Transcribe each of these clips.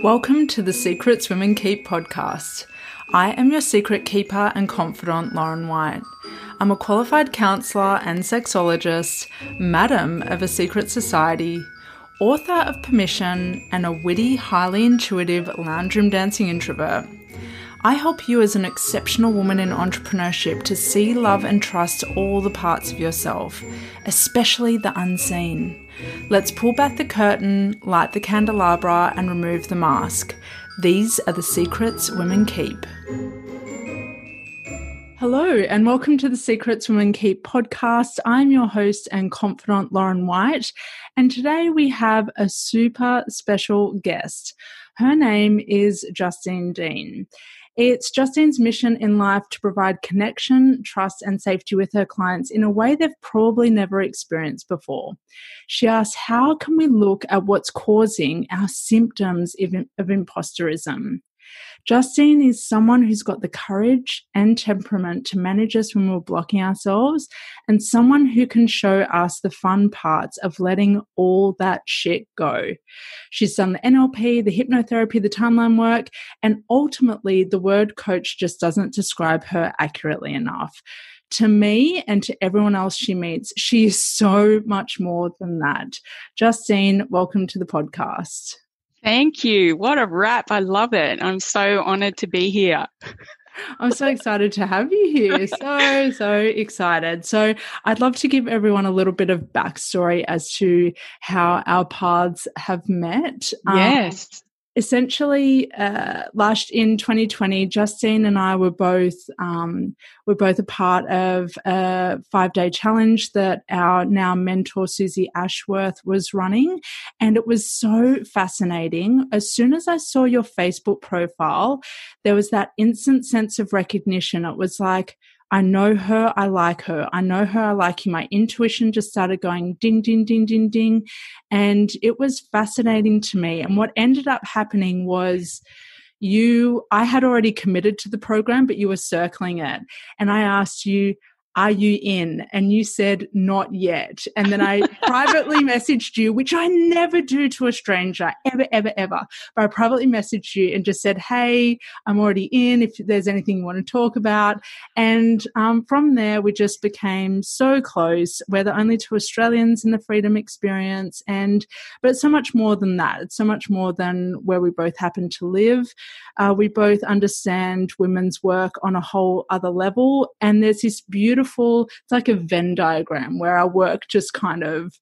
Welcome to the Secrets Women Keep podcast. I am your secret keeper and confidant, Lauren White. I'm a qualified counsellor and sexologist, madam of a secret society, author of Permission, and a witty, highly intuitive lounge room dancing introvert. I help you as an exceptional woman in entrepreneurship to see, love, and trust all the parts of yourself, especially the unseen. Let's pull back the curtain, light the candelabra, and remove the mask. These are the secrets women keep. Hello, and welcome to the Secrets Women Keep podcast. I'm your host and confidant, Lauren White, and today we have a super special guest. Her name is Justine Dean. It's Justine's mission in life to provide connection, trust, and safety with her clients in a way they've probably never experienced before. She asks, How can we look at what's causing our symptoms of imposterism? Justine is someone who's got the courage and temperament to manage us when we're blocking ourselves, and someone who can show us the fun parts of letting all that shit go. She's done the NLP, the hypnotherapy, the timeline work, and ultimately, the word coach just doesn't describe her accurately enough to me and to everyone else she meets, she is so much more than that. Justine, welcome to the podcast. Thank you. What a wrap. I love it. I'm so honored to be here. I'm so excited to have you here. So, so excited. So, I'd love to give everyone a little bit of backstory as to how our paths have met. Um, yes. Um, essentially uh, last in 2020 justine and i were both um, were both a part of a five day challenge that our now mentor susie ashworth was running. And it was so fascinating. As soon as i saw your facebook profile there was that instant sense of recognition. It was like I know her, I like her. I know her, I like you. My intuition just started going ding, ding, ding, ding, ding. And it was fascinating to me. And what ended up happening was you, I had already committed to the program, but you were circling it. And I asked you, are you in? And you said, Not yet. And then I privately messaged you, which I never do to a stranger, ever, ever, ever. But I privately messaged you and just said, Hey, I'm already in. If there's anything you want to talk about. And um, from there, we just became so close. We're the only two Australians in the freedom experience. And, but it's so much more than that. It's so much more than where we both happen to live. Uh, we both understand women's work on a whole other level. And there's this beautiful beautiful, it's like a Venn diagram where our work just kind of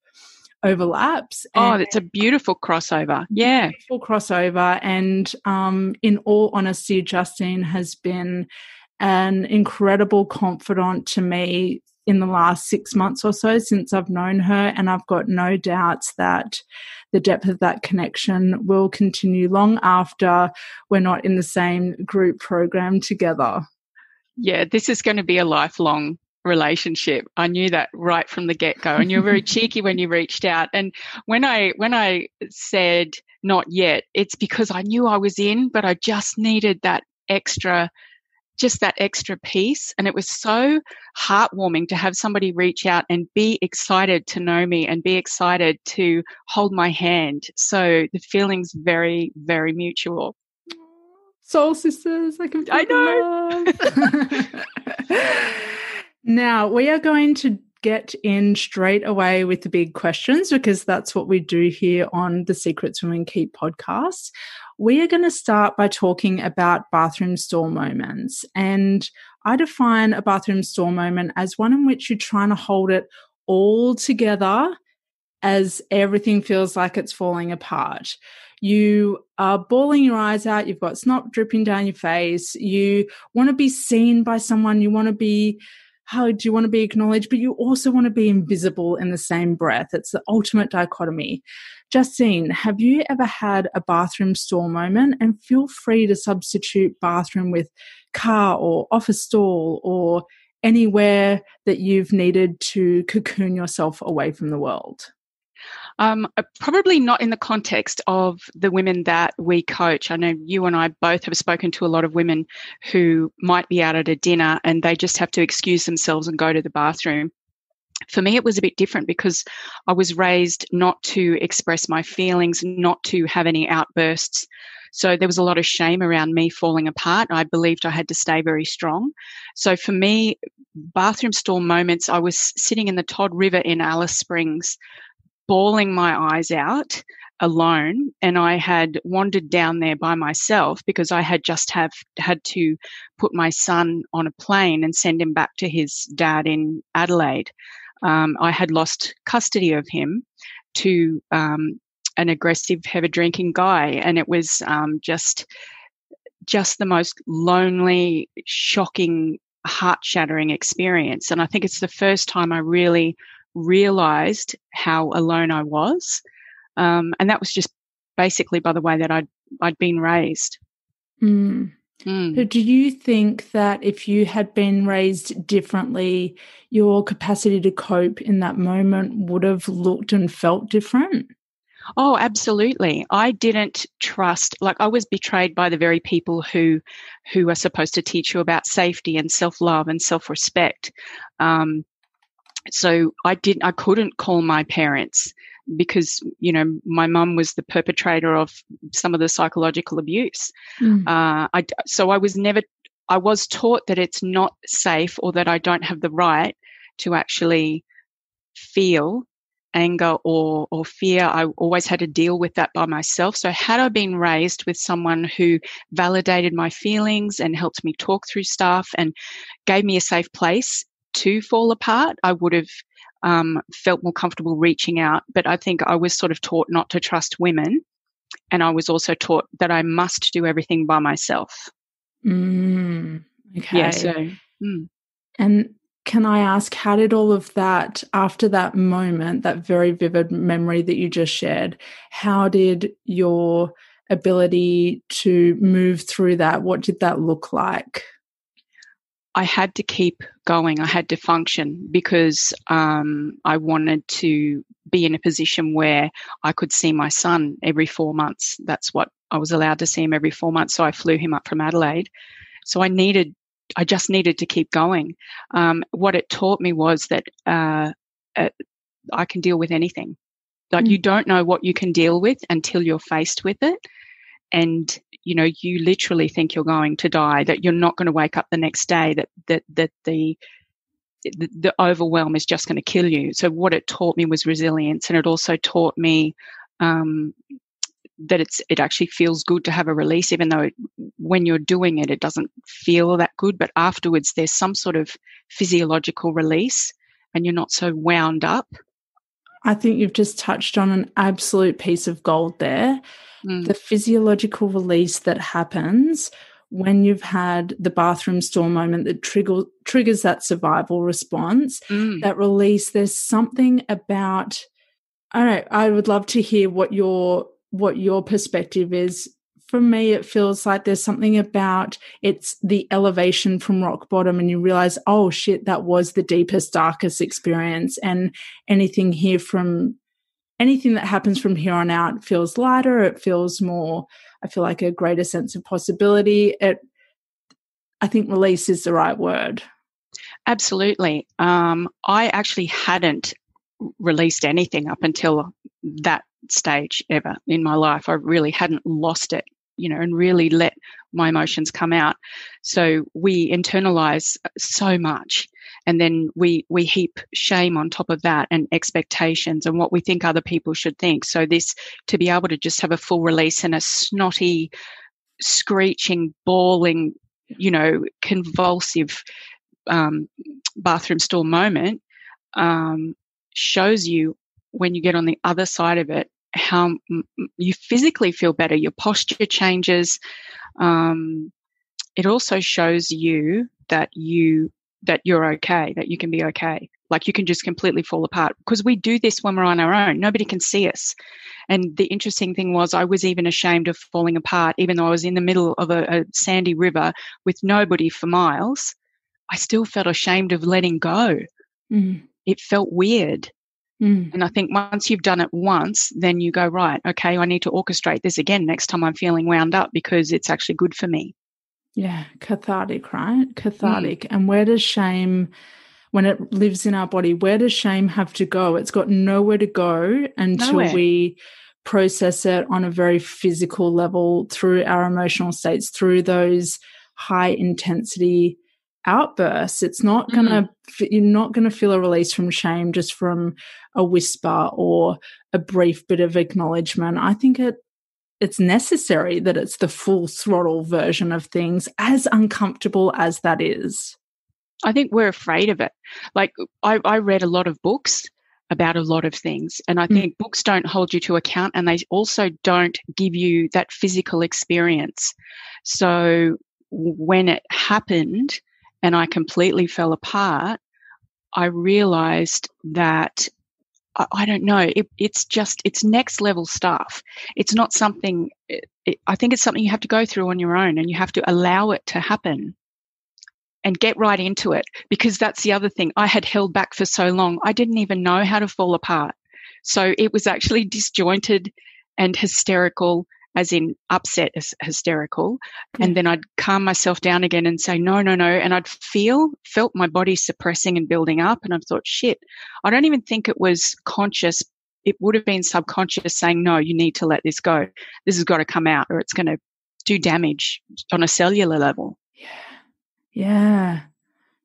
overlaps. Oh, it's a beautiful crossover. Yeah. Beautiful crossover. And um, in all honesty, Justine has been an incredible confidant to me in the last six months or so since I've known her. And I've got no doubts that the depth of that connection will continue long after we're not in the same group program together. Yeah, this is going to be a lifelong relationship. I knew that right from the get go. And you're very cheeky when you reached out. And when I when I said not yet, it's because I knew I was in, but I just needed that extra just that extra piece. And it was so heartwarming to have somebody reach out and be excited to know me and be excited to hold my hand. So the feeling's very, very mutual. Soul sisters, I can I know. Now, we are going to get in straight away with the big questions because that's what we do here on the Secrets Women Keep podcast. We are going to start by talking about bathroom stall moments. And I define a bathroom stall moment as one in which you're trying to hold it all together as everything feels like it's falling apart. You are bawling your eyes out, you've got snot dripping down your face, you want to be seen by someone, you want to be how do you want to be acknowledged, but you also want to be invisible in the same breath. It's the ultimate dichotomy. Justine, have you ever had a bathroom stall moment? And feel free to substitute bathroom with car or office stall or anywhere that you've needed to cocoon yourself away from the world. Um, uh, probably not in the context of the women that we coach. I know you and I both have spoken to a lot of women who might be out at a dinner and they just have to excuse themselves and go to the bathroom. For me, it was a bit different because I was raised not to express my feelings, not to have any outbursts. So there was a lot of shame around me falling apart. I believed I had to stay very strong. So for me, bathroom stall moments, I was sitting in the Todd River in Alice Springs, bawling my eyes out alone and I had wandered down there by myself because I had just have had to put my son on a plane and send him back to his dad in Adelaide. Um, I had lost custody of him to um, an aggressive, heavy drinking guy, and it was um, just just the most lonely, shocking, heart shattering experience. And I think it's the first time I really realized how alone I was. Um, and that was just basically by the way that I'd, I'd been raised. Mm. Mm. So do you think that if you had been raised differently, your capacity to cope in that moment would have looked and felt different? Oh, absolutely. I didn't trust like I was betrayed by the very people who who are supposed to teach you about safety and self-love and self-respect. Um, so I didn't I couldn't call my parents because you know my mum was the perpetrator of some of the psychological abuse. Mm. Uh, I, so I was never I was taught that it's not safe or that I don't have the right to actually feel anger or or fear. I always had to deal with that by myself. So had I been raised with someone who validated my feelings and helped me talk through stuff and gave me a safe place to fall apart, I would have um, felt more comfortable reaching out. But I think I was sort of taught not to trust women. And I was also taught that I must do everything by myself. Mm, okay. Yeah. So, mm. and can I ask, how did all of that, after that moment, that very vivid memory that you just shared, how did your ability to move through that, what did that look like? I had to keep going. I had to function because um, I wanted to be in a position where I could see my son every four months. That's what I was allowed to see him every four months. So I flew him up from Adelaide. So I needed, I just needed to keep going. Um, what it taught me was that uh, uh, I can deal with anything. Like mm. you don't know what you can deal with until you're faced with it and you know you literally think you're going to die that you're not going to wake up the next day that that that the the, overwhelm is just going to kill you. So what it taught me was resilience and it also taught me um, that it's it actually feels good to have a release even though it, when you're doing it it doesn't feel that good but afterwards there's some sort of physiological release and you're not so wound up. I think you've just touched on an absolute piece of gold there mm. the physiological release that happens when you've had the bathroom stall moment that trigger, triggers that survival response, mm. that release, there's something about I I would love to hear what your what your perspective is. For me, it feels like there's something about it's the elevation from rock bottom, and you realize, oh shit, that was the deepest, darkest experience. And anything here from anything that happens from here on out feels lighter. It feels more, I feel like a greater sense of possibility. It, I think release is the right word. Absolutely. Um, I actually hadn't released anything up until that stage ever in my life. I really hadn't lost it, you know, and really let my emotions come out. So we internalize so much and then we we heap shame on top of that and expectations and what we think other people should think so this to be able to just have a full release and a snotty screeching bawling you know convulsive um, bathroom stall moment um, shows you when you get on the other side of it how you physically feel better your posture changes um, it also shows you that you that you're okay, that you can be okay. Like you can just completely fall apart because we do this when we're on our own. Nobody can see us. And the interesting thing was, I was even ashamed of falling apart, even though I was in the middle of a, a sandy river with nobody for miles. I still felt ashamed of letting go. Mm. It felt weird. Mm. And I think once you've done it once, then you go, right, okay, I need to orchestrate this again next time I'm feeling wound up because it's actually good for me. Yeah, cathartic, right? Cathartic. Mm. And where does shame when it lives in our body, where does shame have to go? It's got nowhere to go until nowhere. we process it on a very physical level through our emotional states, through those high intensity outbursts. It's not mm-hmm. gonna, mm. you're not gonna feel a release from shame just from a whisper or a brief bit of acknowledgement. I think it, it's necessary that it's the full throttle version of things, as uncomfortable as that is. I think we're afraid of it. Like I, I read a lot of books about a lot of things. And I mm. think mm. books don't hold you to account and they also don't give you that physical experience. So when it happened and I completely fell apart, I realized that I, I don't know, it, it's just, it's next level stuff. It's not something, it, I think it's something you have to go through on your own and you have to allow it to happen and get right into it because that's the other thing. I had held back for so long. I didn't even know how to fall apart. So it was actually disjointed and hysterical, as in upset as hysterical. And then I'd calm myself down again and say, no, no, no. And I'd feel, felt my body suppressing and building up. And I thought, shit, I don't even think it was conscious. It would have been subconscious saying, no, you need to let this go. This has got to come out or it's going to do damage on a cellular level. Yeah. Yeah.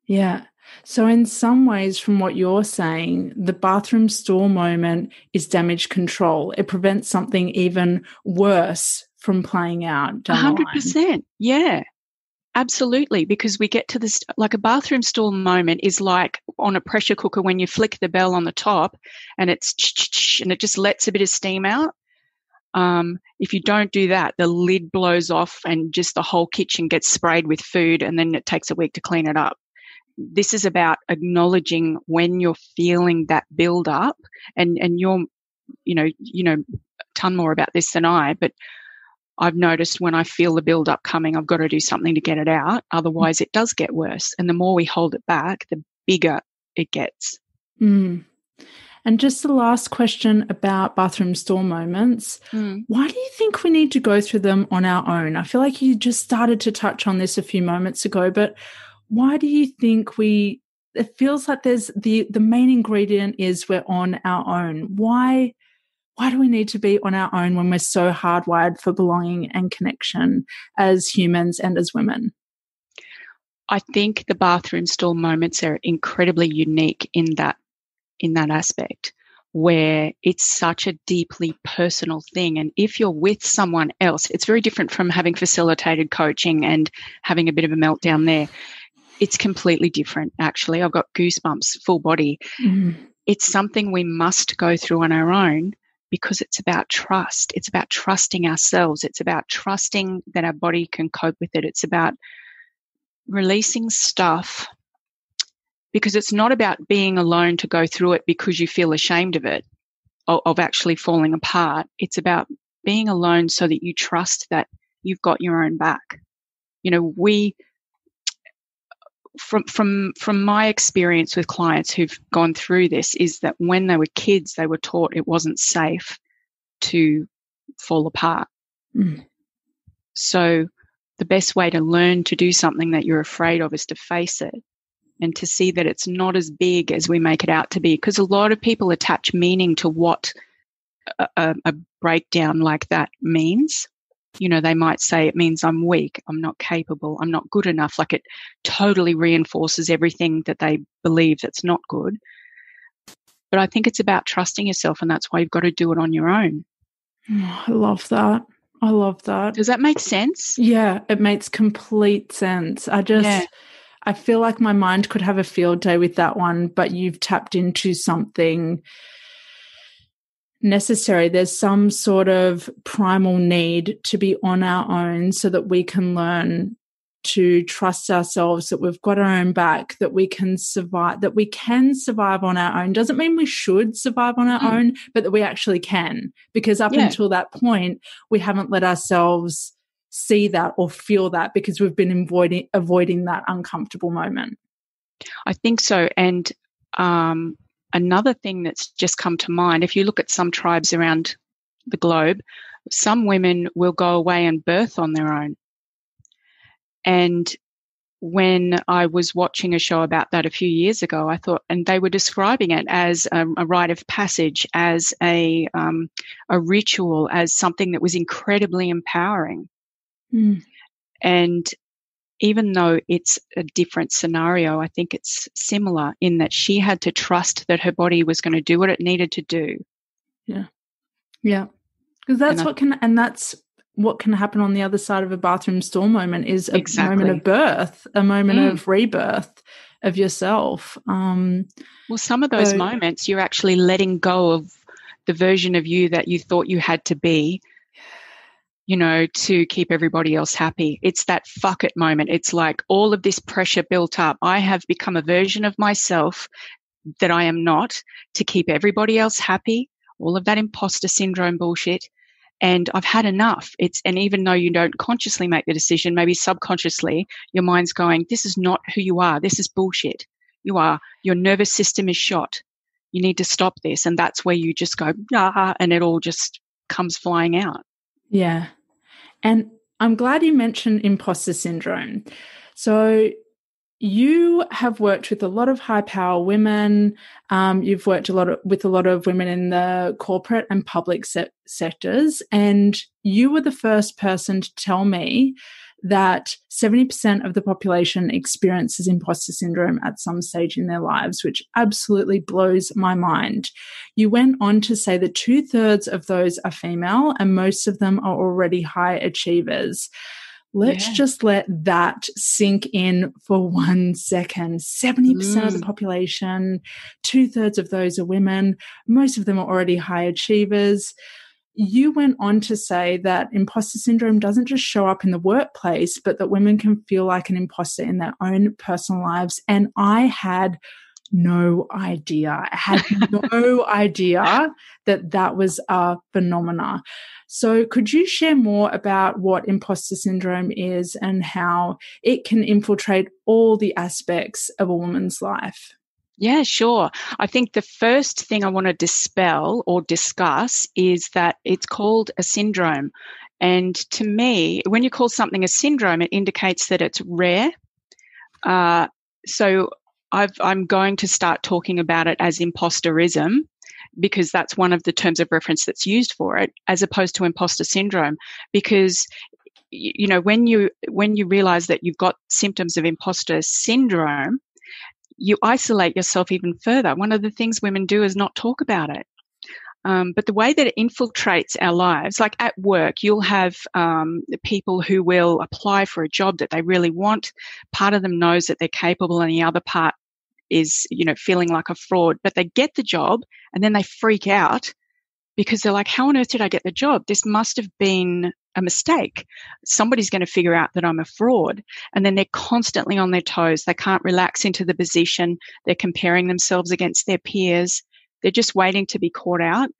Yeah. So, in some ways, from what you're saying, the bathroom stall moment is damage control. It prevents something even worse from playing out. hundred percent. Yeah. Absolutely, because we get to this like a bathroom stall moment is like on a pressure cooker when you flick the bell on the top and it's and it just lets a bit of steam out. Um, if you don't do that, the lid blows off and just the whole kitchen gets sprayed with food and then it takes a week to clean it up. This is about acknowledging when you're feeling that build up and, and you're, you know, you know, a ton more about this than I, but I've noticed when I feel the build up coming, I've got to do something to get it out. Otherwise it does get worse. And the more we hold it back, the bigger it gets. Mm. And just the last question about bathroom stall moments. Mm. Why do you think we need to go through them on our own? I feel like you just started to touch on this a few moments ago, but why do you think we it feels like there's the the main ingredient is we're on our own. Why why do we need to be on our own when we're so hardwired for belonging and connection as humans and as women? I think the bathroom stall moments are incredibly unique in that in that aspect where it's such a deeply personal thing. And if you're with someone else, it's very different from having facilitated coaching and having a bit of a meltdown there. It's completely different, actually. I've got goosebumps, full body. Mm. It's something we must go through on our own because it's about trust. It's about trusting ourselves. It's about trusting that our body can cope with it. It's about releasing stuff because it's not about being alone to go through it because you feel ashamed of it, of actually falling apart. It's about being alone so that you trust that you've got your own back. You know, we, from from from my experience with clients who've gone through this is that when they were kids they were taught it wasn't safe to fall apart mm. so the best way to learn to do something that you're afraid of is to face it and to see that it's not as big as we make it out to be. Because a lot of people attach meaning to what a, a, breakdown like that means. You know, they might say it means I'm weak, I'm not capable, I'm not good enough. Like it totally reinforces everything that they believe that's not good. But I think it's about trusting yourself, and that's why you've got to do it on your own. I love that. I love that. Does that make sense? Yeah, it makes complete sense. I just. Yeah I feel like my mind could have a field day with that one, but you've tapped into something necessary. There's some sort of primal need to be on our own so that we can learn to trust ourselves that we've got our own back that we can survive that we can survive on our own doesn't mean we should survive on our mm. own but that we actually can because up yeah. until that point we haven't let ourselves see that or feel that because we've been avoiding avoiding that uncomfortable moment. I think so. And um, another thing that's just come to mind, if you look at some tribes around the globe, some women will go away and birth on their own. And when I was watching a show about that a few years ago, I thought, and they were describing it as a, a rite of passage, as a um, a ritual, as something that was incredibly empowering. Mm. And even though it's a different scenario, I think it's similar in that she had to trust that her body was going to do what it needed to do. Yeah, yeah, because that's and what I, can, and that's what can happen on the other side of a bathroom stall moment is a exactly. moment of birth, a moment mm. of rebirth of yourself. Um, well, some of those so, moments you're actually letting go of the version of you that you thought you had to be, you know, to keep everybody else happy. It's that fuck it moment. It's like all of this pressure built up. I have become a version of myself that I am not to keep everybody else happy. All of that imposter syndrome bullshit and I've had enough. It's, and even though you don't consciously make the decision, maybe subconsciously, your mind's going, this is not who you are. This is bullshit. You are, your nervous system is shot. You need to stop this. And that's where you just go, ah, and it all just comes flying out. Yeah. And I'm glad you mentioned imposter syndrome. So you have worked with a lot of high power women. Um, you've worked a lot of, with a lot of women in the corporate and public se- sectors, and you were the first person to tell me that 70% of the population experiences imposter syndrome at some stage in their lives, which absolutely blows my mind. You went on to say that two thirds of those are female and most of them are already high achievers. Let's yeah. just let that sink in for one second. 70% mm. of the mm. population, two thirds of those are women. Most of them are already high achievers. You went on to say that imposter syndrome doesn't just show up in the workplace, but that women can feel like an imposter in their own personal lives. And I had no idea. I had no idea that that was a phenomena. So, could you share more about what imposter syndrome is and how it can infiltrate all the aspects of a woman's life? Yeah, sure. I think the first thing I want to dispel or discuss is that it's called a syndrome. And to me, when you call something a syndrome, it indicates that it's rare. Uh, so i am going to start talking about it as imposterism because that's one of the terms of reference that's used for it, as opposed to imposter syndrome. Because you know when you when you realize that you've got symptoms of imposter syndrome you isolate yourself even further one of the things women do is not talk about it um, but the way that it infiltrates our lives, like at work, you'll have um, people who will apply for a job that they really want. Part of them knows that they're capable, and the other part is, you know, feeling like a fraud, but they get the job and then they freak out because they're like, how on earth did I get the job? This must have been a mistake. Somebody's going to figure out that I'm a fraud. And then they're constantly on their toes. They can't relax into the position. They're comparing themselves against their peers. They're just waiting to be caught out.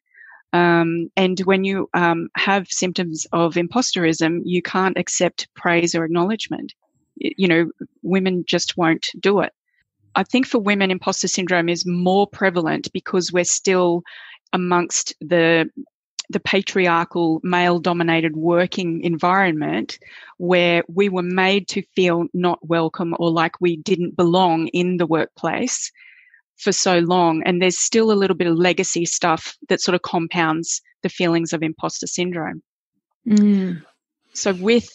Um, and when you um, have symptoms of imposterism, you can't accept praise or acknowledgement. You know, women just won't do it. I think for women, imposter syndrome is more prevalent because we're still amongst the the patriarchal male dominated working environment where we were made to feel not welcome or like we didn't belong in the workplace for so long and there's still a little bit of legacy stuff that sort of compounds the feelings of imposter syndrome mm. so with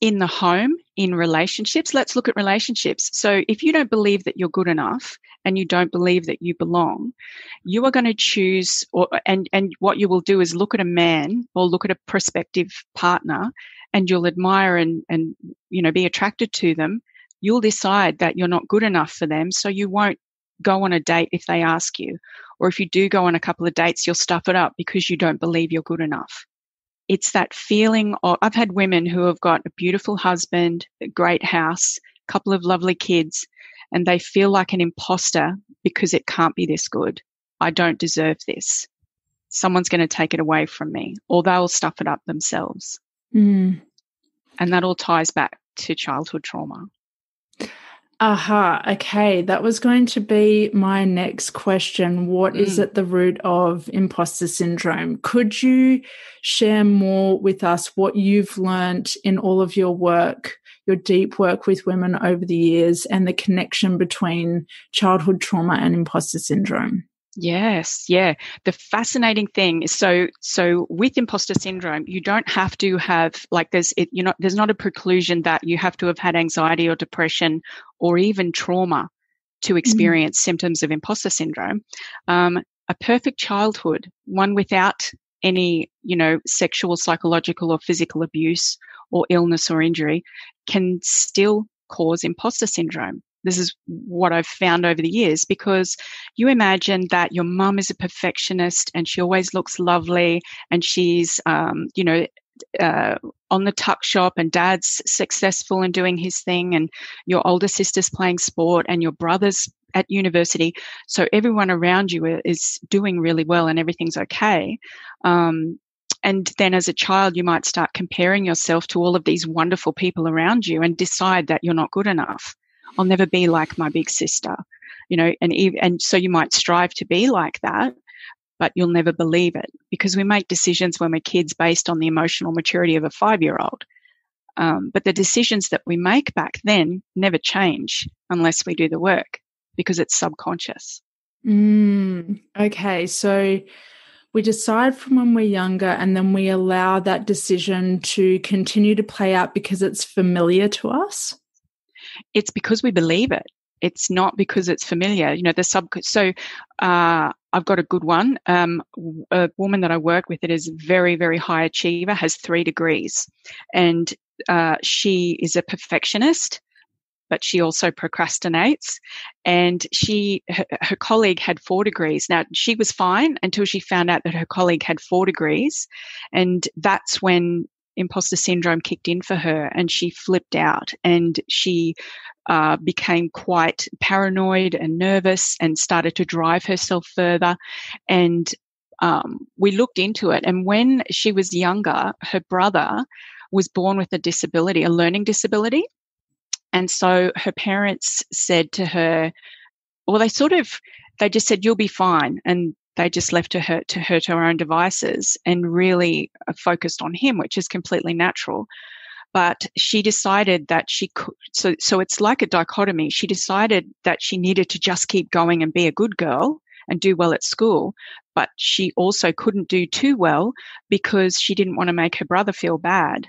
in the home, in relationships. Let's look at relationships. So if you don't believe that you're good enough and you don't believe that you belong, you are going to choose or and and what you will do is look at a man or look at a prospective partner and you'll admire and and you know be attracted to them. You'll decide that you're not good enough for them, so you won't go on a date if they ask you. Or if you do go on a couple of dates, you'll stuff it up because you don't believe you're good enough it's that feeling of, I've had women who have got a beautiful husband, a great house, a couple of lovely kids, and they feel like an imposter because it can't be this good. I don't deserve this. Someone's going to take it away from me, or they'll stuff it up themselves. Mm. And that all ties back to childhood trauma. Aha, okay. That was going to be my next question. What mm. is at the root of imposter syndrome? Could you share more with us what you've learned in all of your work, your deep work with women over the years and the connection between childhood trauma and imposter syndrome. Yes, yeah. The fascinating thing is so so with imposter syndrome, you don't have to have like there's it you know there's not a preclusion that you have to have had anxiety or depression or even trauma to mm-hmm. experience mm. symptoms of imposter syndrome. Um, a perfect childhood, one without any you know sexual, psychological, or physical abuse or illness or injury, can still cause imposter syndrome. This is what I've found over the years because you imagine that your mum is a perfectionist and she always looks lovely and she's, um, you know, uh, on the tuck shop and dad's successful and doing his thing and your older sister's playing sport and your brother's at university. So everyone around you is doing really well and everything's okay. Um, and then as a child, you might start comparing yourself to all of these wonderful people around you and decide that you're not good enough. I'll never be like my big sister, you know, and and so you might strive to be like that, but you'll never believe it because we make decisions when we're kids based on the emotional maturity of a five year old. Um, but the decisions that we make back then never change unless we do the work because it's subconscious. Mm, okay, so we decide from when we're younger and then we allow that decision to continue to play out because it's familiar to us it's because we believe it. It's not because it's familiar. You know, the sub. So uh, I've got a good one. Um, a woman that I work with that is very, very high achiever, has three degrees, and uh, she is a perfectionist but she also procrastinates. And she, her, her, colleague had four degrees. Now she was fine until she found out that her colleague had four degrees. And that's when imposter syndrome kicked in for her and she flipped out and she uh, became quite paranoid and nervous and started to drive herself further. And um, we looked into it. And when she was younger, her brother was born with a disability, a learning disability. And so her parents said to her, well, they sort of, they just said, you'll be fine. And they just left her to her to her own devices and really uh, focused on him, which is completely natural. But she decided that she could, so, so it's like a dichotomy. She decided that she needed to just keep going and be a good girl and do well at school, but she also couldn't do too well because she didn't want to make her brother feel bad.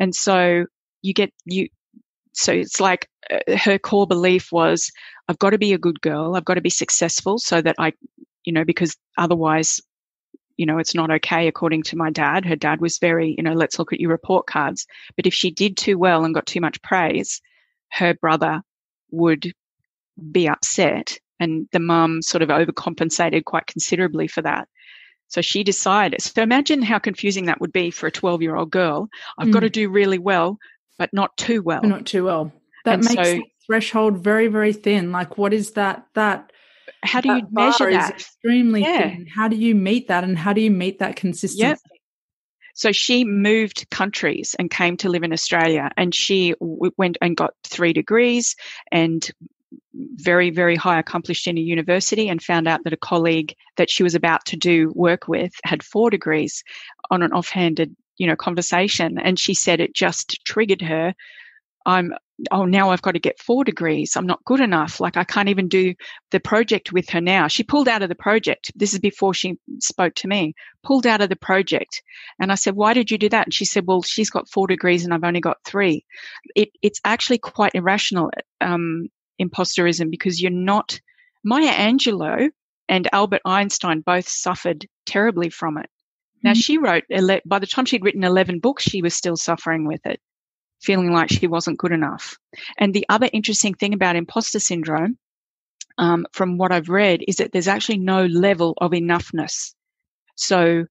And so you get, you, so it's like uh, her core belief was, I've got to be a good girl. I've got to be successful so that I you know, because otherwise, you know, it's not okay according to my dad. Her dad was very, you know, let's look at your report cards. But if she did too well and got too much praise, her brother would be upset. And the mum sort of overcompensated quite considerably for that. So she decided. So imagine how confusing that would be for a 12 year old girl. I've mm. got to do really well, but not too well. Not too well. That and makes so, the threshold very, very thin. Like, what is that? That how do you measure that? extremely yeah. thin. How do you meet that, and how do you meet that consistency? Yep. So she moved countries and came to live in Australia, and she went and got three degrees and very, very high accomplished in a university and found out that a colleague that she was about to do work with had four degrees on an offhanded, you know, conversation. And she said it just triggered her. I'm oh, now I've got to get four degrees. I'm not good enough. Like I can't even do the project with her now. She pulled out of the project. This is before she spoke to me, pulled out of the project. And I said, why did you do that? And she said, well, she's got four degrees and I've only got three. It, it's actually quite irrational, um, imposterism because you're not, Maya Angelou and Albert Einstein both suffered terribly from it. Now mm-hmm. she wrote, by the time she'd written 11 books, she was still suffering with it feeling like she wasn't good enough. And the other interesting thing about imposter syndrome, um, from what I've read, is that there's actually no level of enoughness. So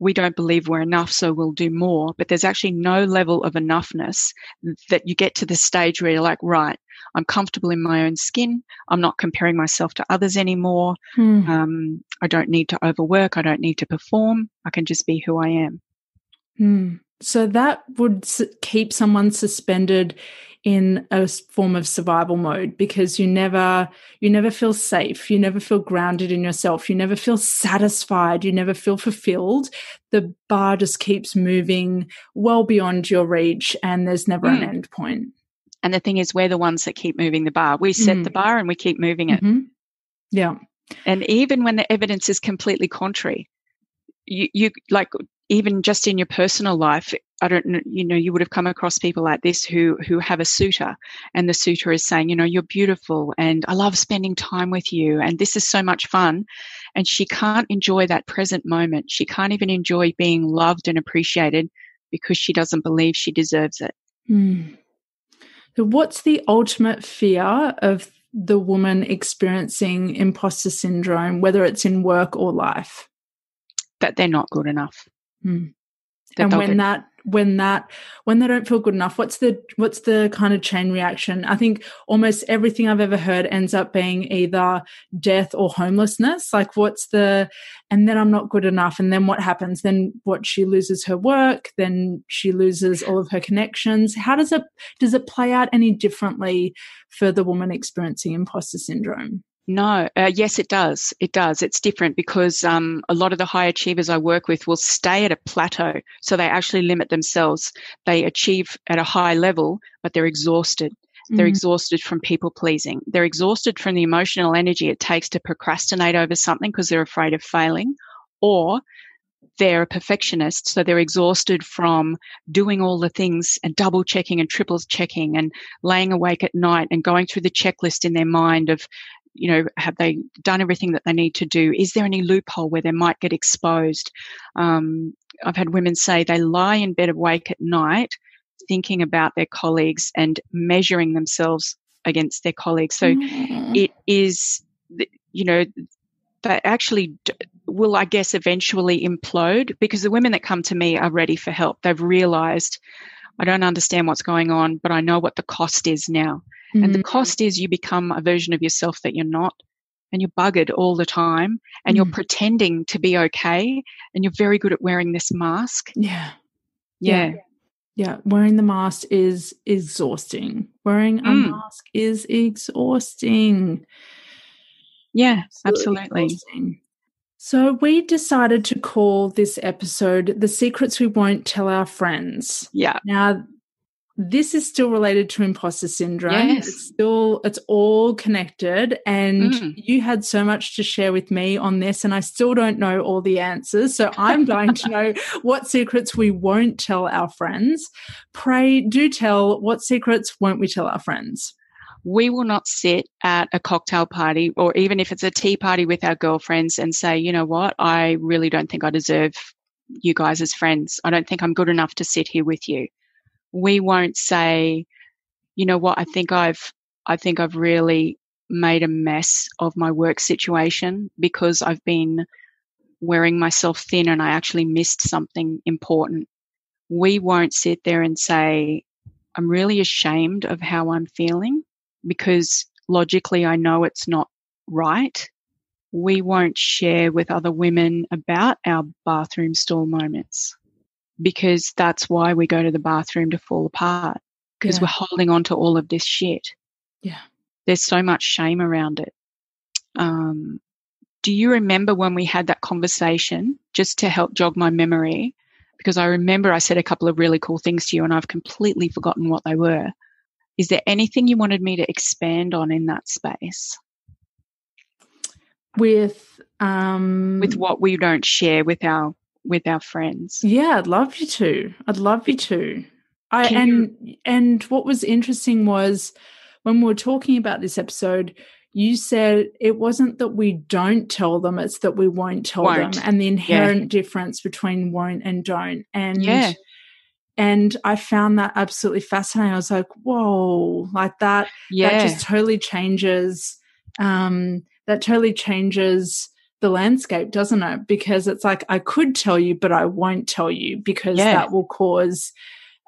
we don't believe we're enough, so we'll do more. But there's actually no level of enoughness that you get to the stage where you're like, right, I'm comfortable in my own skin. I'm not comparing myself to others anymore. Hmm. Um, I don't need to overwork. I don't need to perform. I can just be who I am. Hmm. So that would keep someone suspended in a form of survival mode because you never you never feel safe. You never feel grounded in yourself. You never feel satisfied. You never feel fulfilled. The bar just keeps moving well beyond your reach and there's never mm. an end point. And the thing is we're the ones that keep moving the bar. We set mm. the bar and we keep moving it. Mm-hmm. yeah. And even when the evidence is completely contrary you, you like even just in your personal life, I don't know, you know, you would have come across people like this who, who have a suitor and the suitor is saying, you know, you're beautiful and I love spending time with you and this is so much fun. And she can't enjoy that present moment. She can't even enjoy being loved and appreciated because she doesn't believe she deserves it. Mm. So what's the ultimate fear of the woman experiencing imposter syndrome, whether it's in work or life? That they're not good enough. Mm. And when that when that when they don't feel good enough what's the what's the kind of chain reaction? I think almost everything i've ever heard ends up being either death or homelessness. Like what's the and then i'm not good enough and then what happens? Then what she loses her work then she loses all of her connections. How does it does it play out any differently for the woman experiencing imposter syndrome no, uh, yes, it does. It does. It's different because um, a lot of the high achievers I work with will stay at a plateau. So they actually limit themselves. They achieve at a high level, but they're exhausted. They're mm. exhausted from people pleasing. They're exhausted from the emotional energy it takes to procrastinate over something because they're afraid of failing. Or they're a perfectionist, so they're exhausted from doing all the things and double checking and triple checking and laying awake at night and going through the checklist in their mind of you know, have they done everything that they need to do? Is there any loophole where they might get exposed? Um, I've had women say they lie in bed awake at night thinking about their colleagues and measuring themselves against their colleagues. So mm. it is, you know, that actually will, I guess, eventually implode because the women that come to me are ready for help. They've realized I don't understand what's going on, but I know what the cost is now. Mm-hmm. And the mm-hmm. cost is you become a version of yourself that you're not and you're buggered all the time and mm. you're pretending to be okay and you're very good at wearing this mask. Yeah. Yeah. Yeah. yeah. Wearing the mask is exhausting. Wearing a mm. mask is exhausting. Yeah, absolutely. absolutely. Exhausting. So we decided to call this episode The Secrets We Won't Tell Our Friends. Yeah. Now this is still related to imposter syndrome. Yes. It's still it's all connected and mm. you had so much to share with me on this and I still don't know all the answers. So I'm going to know what secrets we won't tell our friends. Pray do tell what secrets won't we tell our friends? We will not sit at a cocktail party or even if it's a tea party with our girlfriends and say, you know what, I really don't think I deserve you guys as friends. I don't think I'm good enough to sit here with you we won't say, you know what, I think I've, I think I've really made a mess of my work situation because I've been wearing myself thin and I actually missed something important. We won't sit there and say, I'm really ashamed of how I'm feeling because logically I know it's not right. We won't share with other women about our bathroom stall moments because that's why we go to the bathroom to fall apart because yeah. we're holding on to all of this shit. Yeah. There's so much shame around it. Um, do you remember when we had that conversation just to help jog my memory? Because I remember I said a couple of really cool things to you and I've completely forgotten what they were. Is there anything you wanted me to expand on in that space? With um with what we don't share with our with our friends. Yeah, I'd love you to. I'd love you to. I Can and you- and what was interesting was when we were talking about this episode, you said it wasn't that we don't tell them, it's that we won't tell won't. them and the inherent yeah. difference between won't and don't. And yeah. and I found that absolutely fascinating. I was like, whoa, like that, yeah. that just totally changes um that totally changes the landscape, doesn't it? Because it's like, I could tell you, but I won't tell you because yeah. that will cause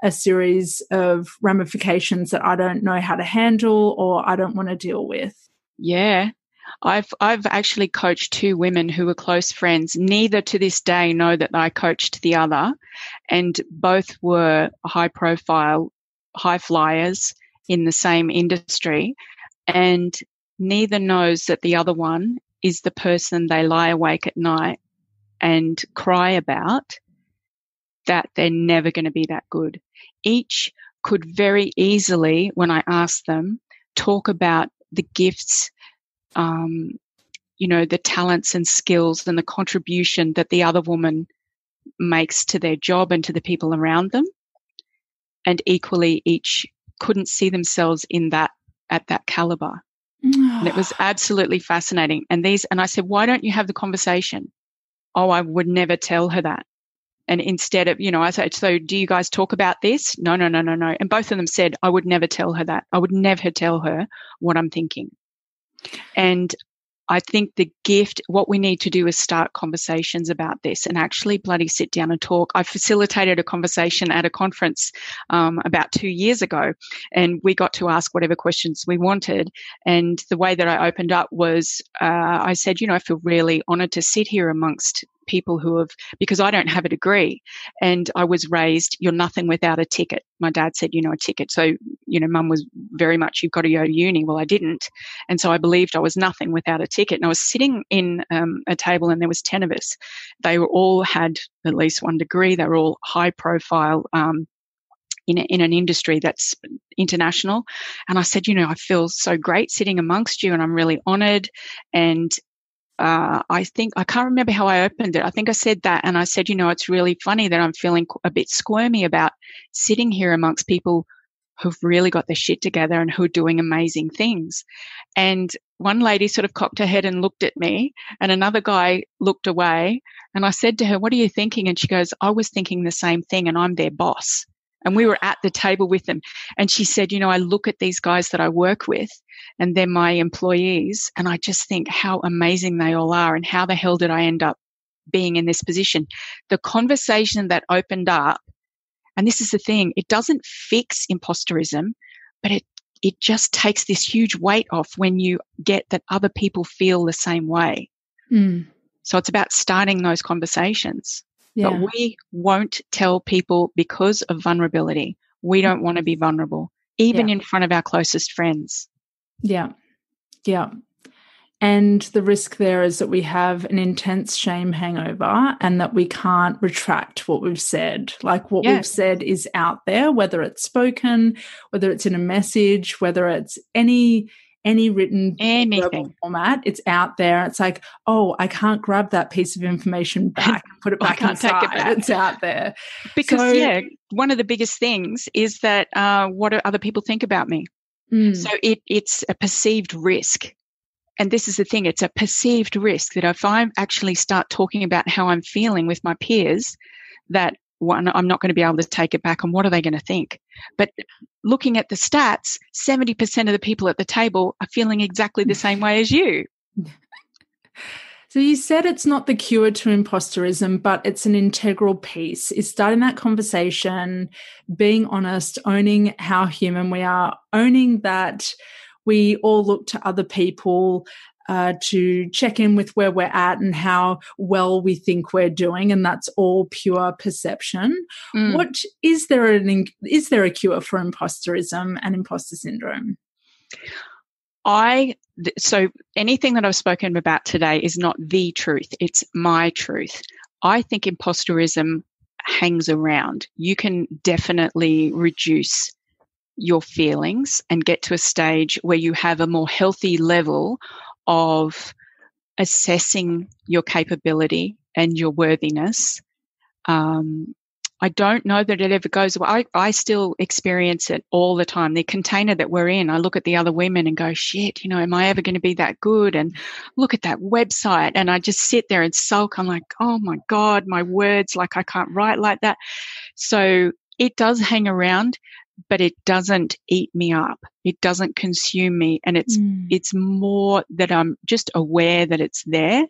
a series of ramifications that I don't know how to handle or I don't want to deal with. Yeah. I've I've actually coached two women who were close friends. Neither to this day know that I coached the other, and both were high profile, high flyers in the same industry and neither knows that the other one is the person they lie awake at night and cry about, that they're never going to be that good. Each could very easily, when I ask them, talk about the gifts, um, you know, the talents and skills and the contribution that the other woman makes to their job and to the people around them. And equally, each couldn't see themselves in that at that caliber. And it was absolutely fascinating. And these, and I said, why don't you have the conversation? Oh, I would never tell her that. And instead of, you know, I said, so do you guys talk about this? No, no, no, no, no. And both of them said, I would never tell her that. I would never tell her what I'm thinking. And I think the gift, what we need to do is start conversations about this and actually bloody sit down and talk. I facilitated a conversation at a conference um, about two years ago, and we got to ask whatever questions we wanted. And the way that I opened up was uh, I said, you know, I feel really honored to sit here amongst people who have, because I don't have a degree and I was raised, you're nothing without a ticket. My dad said, you know, a ticket. So, you know, mum was very much, you've got to go to uni. Well, I didn't. And so I believed I was nothing without a ticket. And I was sitting in um, a table and there was 10 of us. They were all had at least one degree. They were all high profile, um, in, a, in an industry that's international. And I said, you know, I feel so great sitting amongst you and I'm really honored. And uh, I think I can't remember how I opened it. I think I said that, and I said, you know, it's really funny that I'm feeling a bit squirmy about sitting here amongst people who've really got their shit together and who are doing amazing things. And one lady sort of cocked her head and looked at me, and another guy looked away. And I said to her, What are you thinking? And she goes, I was thinking the same thing, and I'm their boss. And we were at the table with them. And she said, You know, I look at these guys that I work with and they're my employees. And I just think how amazing they all are and how the hell did I end up being in this position? The conversation that opened up, and this is the thing, it doesn't fix imposterism, but it it just takes this huge weight off when you get that other people feel the same way. Mm. So it's about starting those conversations. Yeah. But we won't tell people because of vulnerability. We mm. don't want to be vulnerable, even yeah. in front of our closest friends. Yeah. Yeah. And the risk there is that we have an intense shame hangover and that we can't retract what we've said. Like what we've said is out there, whether it's spoken, whether it's in a message, whether it's any any written anything. format. It's out there. It's like oh i can't grab that piece of information back and put it back I can't inside it back. it's out there. Because so, yeah one of the biggest things is that uh, what do other people think about me? Mm. so it, it's a perceived risk. And this is the thing it's a perceived risk that if i actually start talking about how i'm feeling with my peers that one, I'm not going to be able to take it back. And what are they going to think? But looking at the stats, 70% of the people at the table are feeling exactly the same way as you. So you said it's not the cure to imposterism, but it's an integral piece. Is starting that conversation, being honest, owning how human we are, owning that we all look to other people uh, to check in with where we're at and how well we think we're doing, and that's all pure perception. Mm. What is there an is there a cure for imposterism and imposter syndrome? I so anything that I've spoken about today is not the truth; it's my truth. I think imposterism hangs around. You can definitely reduce your feelings and get to a stage where you have a more healthy level of assessing your capability and your worthiness. Um, I don't know that it ever goes away. I, I still experience it all the time. The container that we're in, I look at the other women and go, shit, you know, am I ever going to be that good? And look at that website. And I just sit there and sulk. I'm like, oh my God, my words, like I can't write like that. So it does hang around but it doesn't eat me up. It doesn't consume me. And it's, mm. it's more that I'm just aware that it's there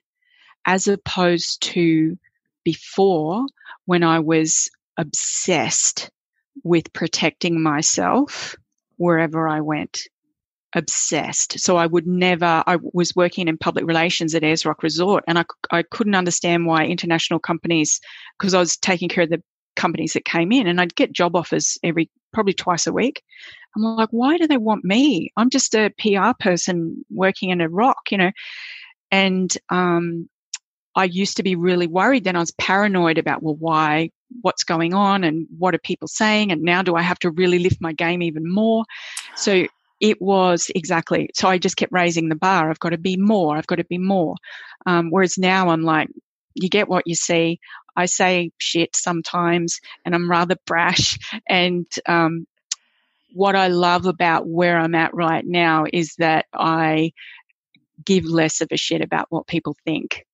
as opposed to before when I was obsessed with protecting myself wherever I went. Obsessed. So I would never, I was working in public relations at Ayers Rock Resort and I, I couldn't understand why international companies, because I was taking care of the companies that came in and I'd get job offers every probably twice a week. I'm like, why do they want me? I'm just a PR person working in a rock, you know. And um, I used to be really worried. Then I was paranoid about, well, why? What's going on? And what are people saying? And now do I have to really lift my game even more? So it was exactly. So I just kept raising the bar. I've got to be more. I've got to be more. Um, whereas now I'm like, you get what you see. I say shit sometimes and I'm rather brash. And um, what I love about where I'm at right now is that I give less of a shit about what people think.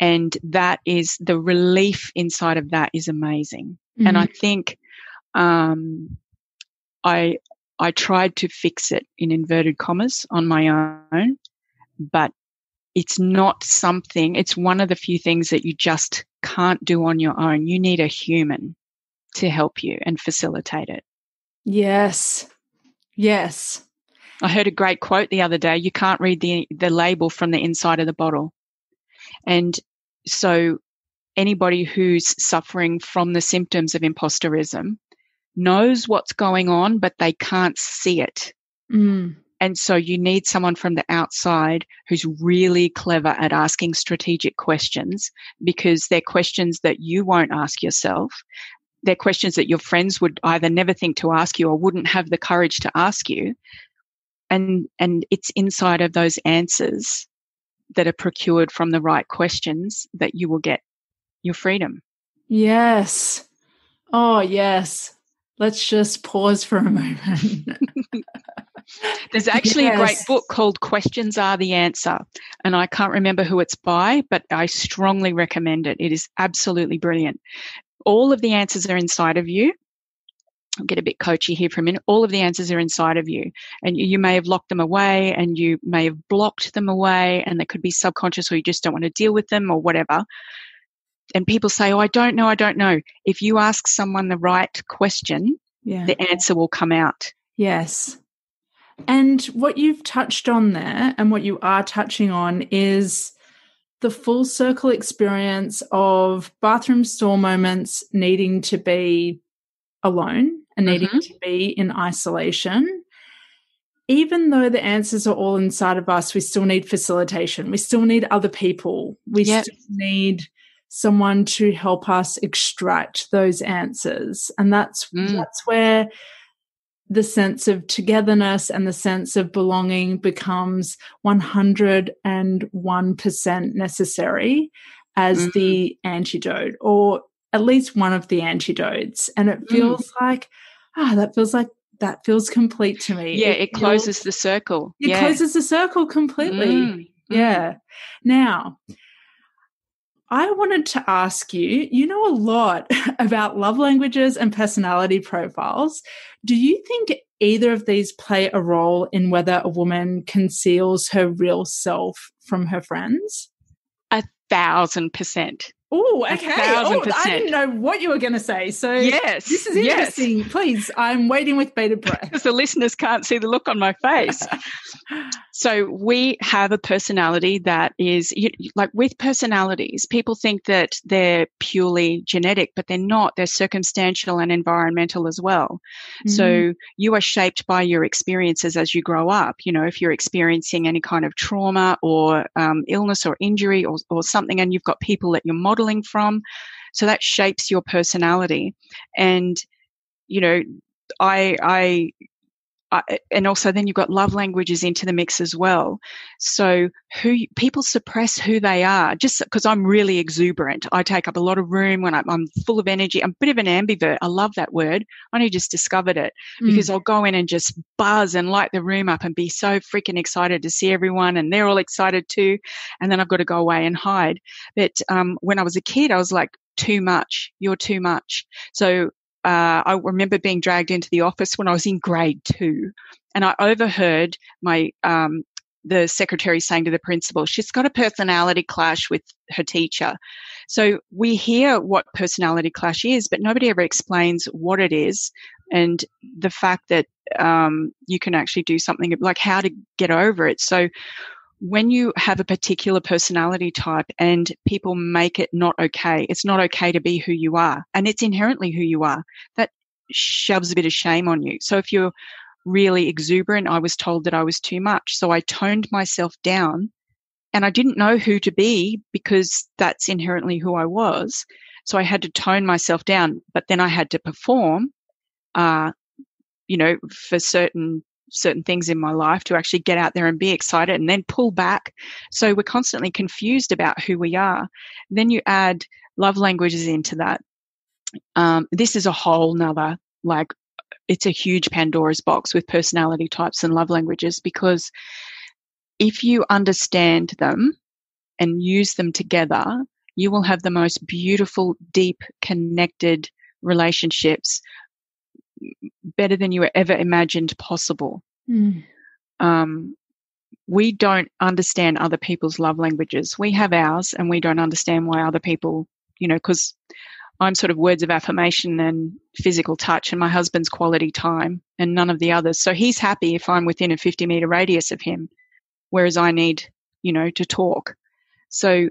And that is the relief inside of that is amazing. Mm-hmm. And I mm-hmm. think um, I I tried to fix it in inverted commas on my own, but it's not something, it's one of the few things that you just can't do on your own. You need a human to help you and facilitate it. Yes. Yes. I heard a great quote the other day. You can't read the, the label from the inside of the bottle. And so anybody who's suffering from the symptoms of imposterism knows what's going on, but they can't see it. Mm. And so you need someone from the outside who's really clever at asking strategic questions because they're questions that you won't ask yourself. They're questions that your friends would either never think to ask you or wouldn't have the courage to ask you. And, and it's inside of those answers that are procured from the right questions that you will get your freedom. Yes. Oh, yes. Let's just pause for a moment. There's actually yes. a great book called Questions Are the Answer, and I can't remember who it's by, but I strongly recommend it. It is absolutely brilliant. All of the answers are inside of you. I'll get a bit coachy here for a minute. All of the answers are inside of you, and you, you may have locked them away, and you may have blocked them away, and they could be subconscious, or you just don't want to deal with them, or whatever and people say, Oh, I don't know, I don't know. If you ask someone the right question, yeah. the answer will come out. Yes. And what you've touched on there and what you are touching on is the full circle experience of bathroom stall moments needing to be alone and needing mm-hmm. to be in isolation. Even though the answers are all inside of us, we still need facilitation. We still need other people. We yep. still need someone to help us extract those answers. And that's mm. that's where the sense of togetherness and the sense of belonging becomes 101% necessary as mm-hmm. the antidote or at least one of the antidotes and it mm. feels mm. like ah oh, that feels like that feels complete to me yeah it, it closes feels, the circle it yeah. closes the circle completely mm. yeah now I wanted to ask you you know a lot about love languages and personality profiles. Do you think either of these play a role in whether a woman conceals her real self from her friends? A thousand percent. Oh, okay. Oh, I didn't know what you were going to say. So yes, this is interesting. Yes. Please, I'm waiting with bated breath because the listeners can't see the look on my face. so we have a personality that is you, like with personalities, people think that they're purely genetic, but they're not. They're circumstantial and environmental as well. Mm-hmm. So you are shaped by your experiences as you grow up. You know, if you're experiencing any kind of trauma or um, illness or injury or, or something, and you've got people that you're modeling from. So that shapes your personality. And, you know, I, I, and also then you've got love languages into the mix as well. So who people suppress who they are just because I'm really exuberant. I take up a lot of room when I'm, I'm, full of energy. I'm a bit of an ambivert. I love that word. I only just discovered it mm. because I'll go in and just buzz and light the room up and be so freaking excited to see everyone and they're all excited too. And then I've got to go away and hide. But um, when I was a kid, I was like, too much. You're too much. So uh, I remember being dragged into the office when I was in grade two, and I overheard my um, the secretary saying to the principal, "She's got a personality clash with her teacher." So we hear what personality clash is, but nobody ever explains what it is, and the fact that um, you can actually do something like how to get over it. So when you have a particular personality type and people make it not okay, it's not okay to be who you are, and it's inherently who you are, that shoves a bit of shame on you. So if you're really exuberant, I was told that I was too much. So I toned myself down and I didn't know who to be because that's inherently who I was. So I had to tone myself down, but then I had to perform, uh, you know, for certain certain things in my life to actually get out there and be excited and then pull back. So we're constantly confused about who we are. Then you add love languages into that. Um, this is a whole nother like it's a huge Pandora's box with personality types and love languages because if you understand them and use them together, you will have the most beautiful, deep, connected relationships better than you ever imagined possible. Mm. Um, we don't understand other people's love languages. We have ours, and we don't understand why other people, you know, because I'm sort of words of affirmation and physical touch, and my husband's quality time, and none of the others. So he's happy if I'm within a 50 meter radius of him, whereas I need, you know, to talk. So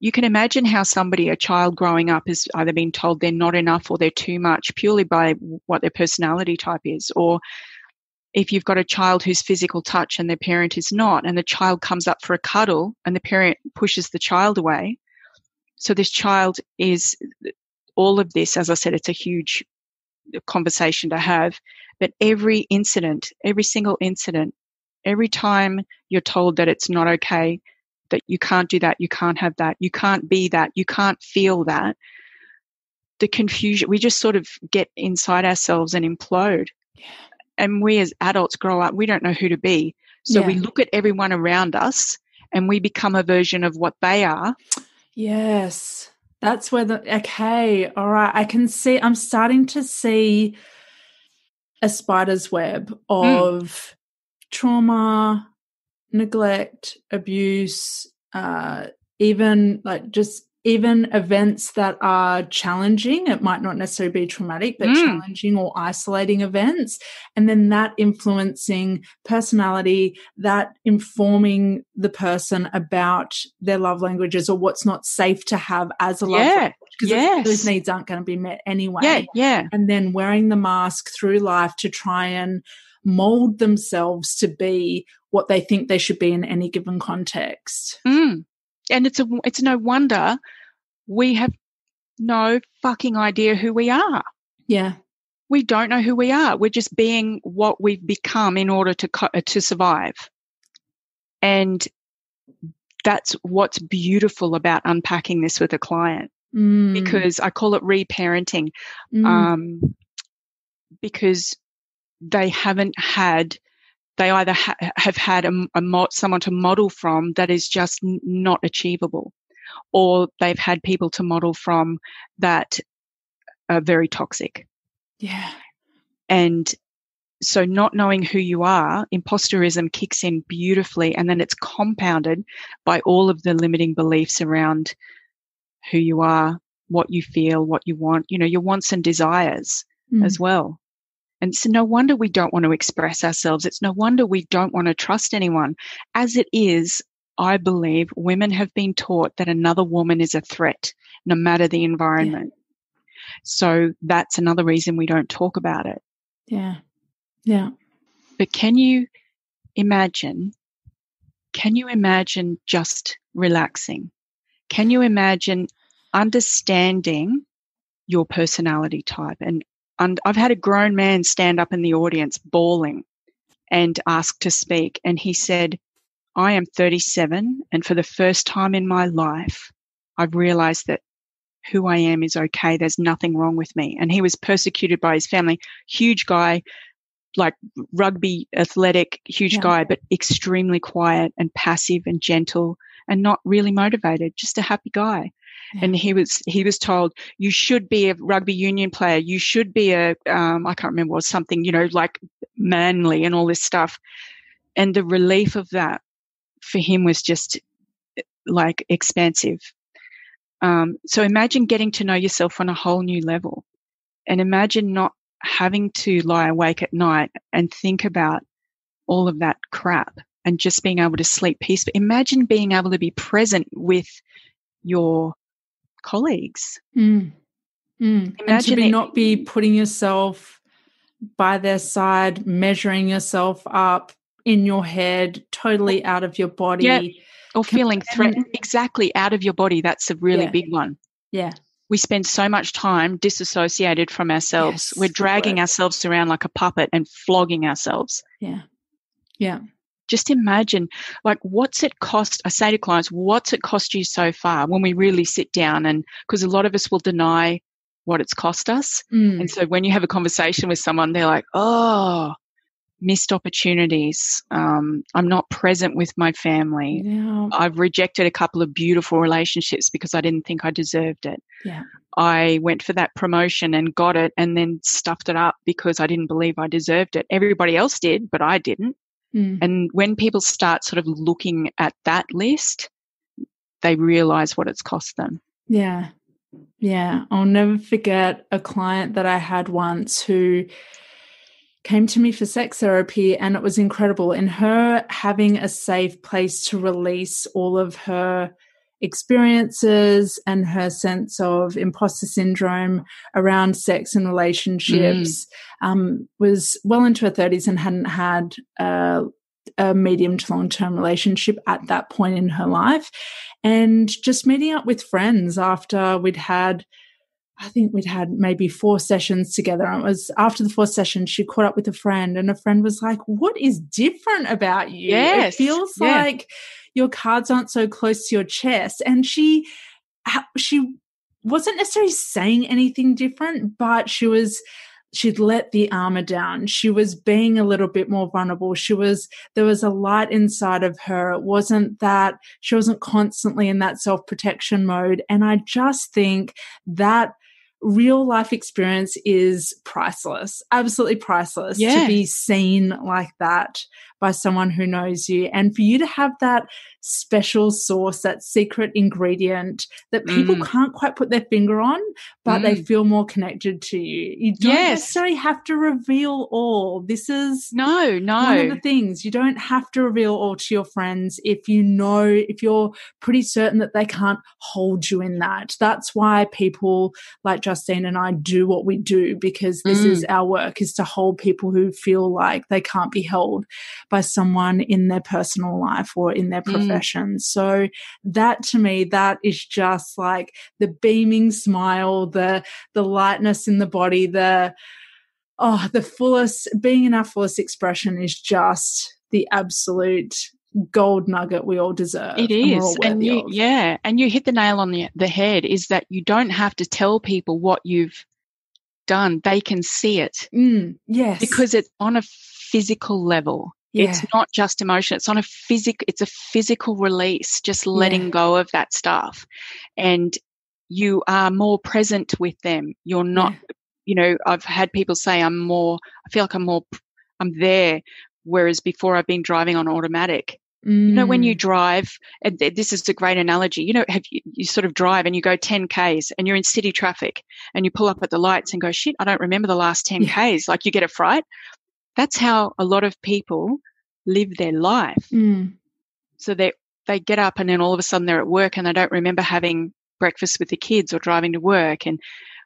you can imagine how somebody, a child growing up, has either been told they're not enough or they're too much purely by what their personality type is. Or if you've got a child who's physical touch and their parent is not, and the child comes up for a cuddle and the parent pushes the child away. So this child is all of this, as I said, it's a huge conversation to have. But every incident, every single incident, every time you're told that it's not okay, that you can't do that, you can't have that, you can't be that, you can't feel that. The confusion, we just sort of get inside ourselves and implode. Yeah. And we as adults grow up, we don't know who to be. So yeah. we look at everyone around us and we become a version of what they are. Yes. That's where the, okay, all right. I can see, I'm starting to see a spider's web hmm. of mm. trauma, neglect, abuse, uh, even like just even events that are challenging. It might not necessarily be traumatic, but mm. challenging or isolating events. And then that influencing personality, that informing the person about their love languages or what's not safe to have as a love yeah. language. Because yes. those needs aren't going to be met anyway. Yeah, yeah. And then wearing the mask through life to try and mold themselves to be what they think they should be in any given context. Mm. And it's a it's no wonder we have no fucking idea who we are. Yeah. We don't know who we are. We're just being what we've become in order to uh, to survive. And that's what's beautiful about unpacking this with a client mm. because I call it reparenting. Mm. Um, because they haven't had they either ha- have had a, a mo- someone to model from that is just n- not achievable, or they've had people to model from that are very toxic. Yeah. And so not knowing who you are, imposterism kicks in beautifully and then it's compounded by all of the limiting beliefs around who you are, what you feel, what you want, you know, your wants and desires mm. as well. And it's no wonder we don't want to express ourselves. It's no wonder we don't want to trust anyone. As it is, I believe women have been taught that another woman is a threat, no matter the environment. Yeah. So that's another reason we don't talk about it. Yeah. Yeah. But can you imagine? Can you imagine just relaxing? Can you imagine understanding your personality type and and I've had a grown man stand up in the audience bawling and ask to speak. And he said, I am 37, and for the first time in my life, I've realized that who I am is okay. There's nothing wrong with me. And he was persecuted by his family. Huge guy, like rugby athletic, huge yeah. guy, but extremely quiet and passive and gentle and not really motivated, just a happy guy. And he was he was told you should be a rugby union player. You should be a um, I can't remember what something you know like manly and all this stuff. And the relief of that for him was just like expansive. Um, so imagine getting to know yourself on a whole new level, and imagine not having to lie awake at night and think about all of that crap and just being able to sleep peacefully. Imagine being able to be present with your colleagues. Mm. Mm. Imagine and to be not be putting yourself by their side, measuring yourself up in your head, totally out of your body. Yeah. Or feeling threatened. Exactly, out of your body. That's a really yeah. big one. Yeah. We spend so much time disassociated from ourselves. Yes, We're dragging ourselves around like a puppet and flogging ourselves. Yeah. Yeah just imagine like what's it cost i say to clients what's it cost you so far? when we really sit down and because a lot of us will deny what it's cost us. Mm. and so when you have a conversation with someone they're like oh missed opportunities. Um, i'm not present with my family. Yeah. i've rejected a couple of beautiful relationships because i didn't think i deserved it. Yeah. i went for that promotion and got it and then stuffed it up because i didn't believe i deserved it. Everybody else did but i didn't Mm. And when people start sort of looking at that list, they realize what it's cost them. Yeah. Yeah. I'll never forget a client that I had once who came to me for sex therapy and it was incredible in her having a safe place to release all of her experiences and her sense of imposter syndrome around sex and relationships mm. um, was well into her 30s and hadn't had a, a medium to long term relationship at that point in her life. And just meeting up with friends after we'd had I think we'd had maybe four sessions together. And it was after the fourth session, she caught up with a friend, and a friend was like, What is different about you? Yes. It feels yeah. like your cards aren't so close to your chest. And she, she wasn't necessarily saying anything different, but she was, she'd let the armor down. She was being a little bit more vulnerable. She was, there was a light inside of her. It wasn't that she wasn't constantly in that self protection mode. And I just think that real life experience is priceless, absolutely priceless yeah. to be seen like that by someone who knows you. And for you to have that special sauce, that secret ingredient that people mm. can't quite put their finger on, but mm. they feel more connected to you. You don't yes. necessarily have to reveal all. This is no, no. One of the things you don't have to reveal all to your friends if you know, if you're pretty certain that they can't hold you in that. That's why people like Justine and I do what we do because this mm. is our work is to hold people who feel like they can't be held by someone in their personal life or in their mm. profession. Mm. So that to me, that is just like the beaming smile, the, the lightness in the body, the, oh, the fullest, being in our fullest expression is just the absolute gold nugget we all deserve. It is. And, and you, yeah. And you hit the nail on the, the head is that you don't have to tell people what you've done. They can see it. Mm, yes. Because it's on a physical level. Yeah. It's not just emotion. It's on a physical, it's a physical release, just letting yeah. go of that stuff. And you are more present with them. You're not, yeah. you know, I've had people say I'm more, I feel like I'm more, I'm there. Whereas before I've been driving on automatic. Mm. You know, when you mm. drive, and this is a great analogy, you know, have you, you sort of drive and you go 10 Ks and you're in city traffic and you pull up at the lights and go, shit, I don't remember the last 10 Ks. Like you get a fright that's how a lot of people live their life. Mm. So they they get up and then all of a sudden they're at work and they don't remember having breakfast with the kids or driving to work and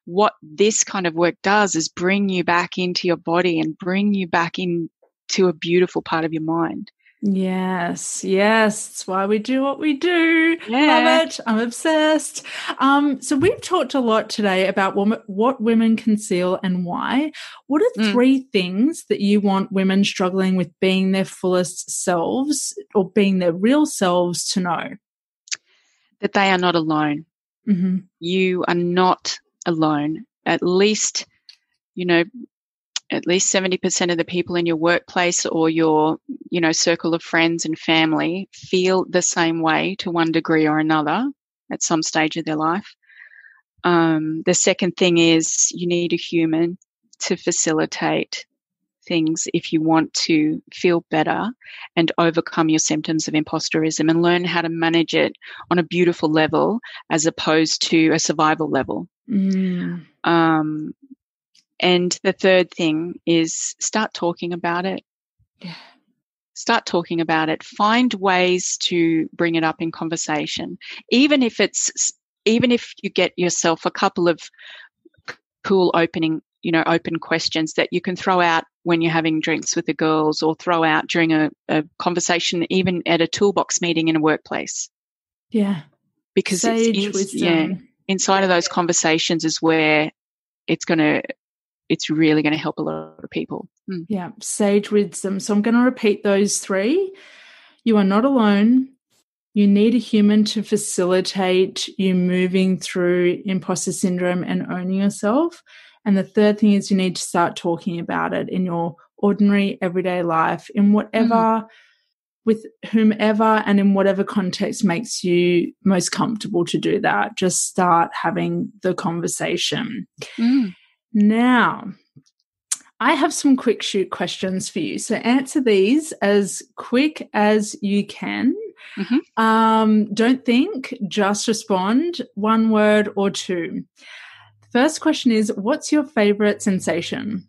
what this kind of work does is bring you back into your body and bring you back into a beautiful part of your mind. Yes, yes, that's why we do what we do. Yeah. Love it. I'm obsessed. Um, so we've talked a lot today about what women conceal and why. What are mm. three things that you want women struggling with being their fullest selves or being their real selves to know? That they are not alone. Mm-hmm. You are not alone. At least, you know, at least 70% of the people in your workplace or your you know circle of friends and family feel the same way to one degree or another at some stage of their life um, the second thing is you need a human to facilitate things if you want to feel better and overcome your symptoms of imposterism and learn how to manage it on a beautiful level as opposed to a survival level. Mm. Um, and the third thing is start talking about it. Yeah. Start talking about it. Find ways to bring it up in conversation. Even if it's, even if you get yourself a couple of cool opening, you know, open questions that you can throw out when you're having drinks with the girls or throw out during a, a conversation, even at a toolbox meeting in a workplace. Yeah. Because Sage it's, it's yeah, inside of those conversations is where it's going to it's really going to help a lot of people. Mm. Yeah, sage wisdom. So I'm going to repeat those three. You are not alone. You need a human to facilitate you moving through imposter syndrome and owning yourself. And the third thing is you need to start talking about it in your ordinary everyday life, in whatever, mm. with whomever, and in whatever context makes you most comfortable to do that. Just start having the conversation. Mm. Now, I have some quick shoot questions for you. So answer these as quick as you can. Mm-hmm. Um, don't think, just respond one word or two. First question is What's your favorite sensation?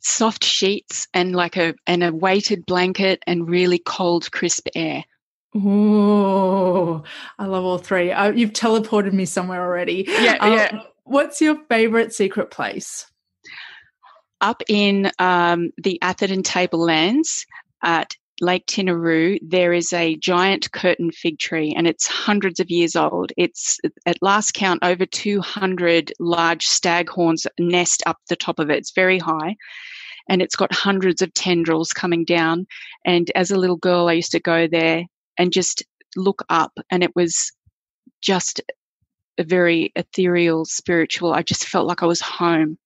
Soft sheets and like a and a weighted blanket and really cold, crisp air. Oh, I love all three. Uh, you've teleported me somewhere already. Yeah, um, yeah. What's your favorite secret place? Up in um, the Atherton Tablelands at Lake Tinaroo, there is a giant curtain fig tree and it's hundreds of years old. It's at last count over 200 large staghorns nest up the top of it. It's very high and it's got hundreds of tendrils coming down. And as a little girl, I used to go there and just look up and it was just very ethereal, spiritual. I just felt like I was home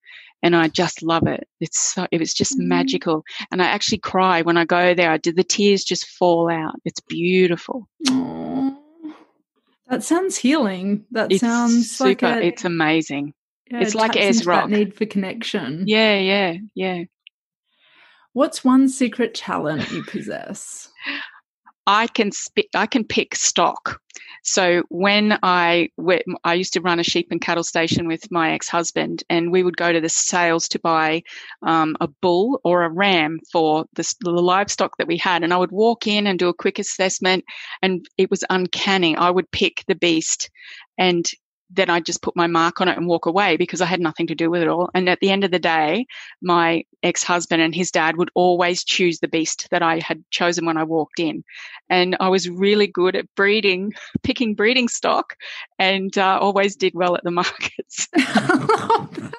and I just love it. It's so, it was just mm-hmm. magical. And I actually cry when I go there. I did the tears just fall out. It's beautiful. Aww. That sounds healing. That it's sounds super. Like a, it's amazing. Yeah, it's it like Ayers Rock. need for connection. Yeah, yeah, yeah. What's one secret talent you possess? I can sp- I can pick stock. So when I I used to run a sheep and cattle station with my ex-husband, and we would go to the sales to buy um, a bull or a ram for the, the livestock that we had, and I would walk in and do a quick assessment, and it was uncanny. I would pick the beast, and then I just put my mark on it and walk away because I had nothing to do with it all. And at the end of the day, my ex husband and his dad would always choose the beast that I had chosen when I walked in. And I was really good at breeding, picking breeding stock, and uh, always did well at the markets.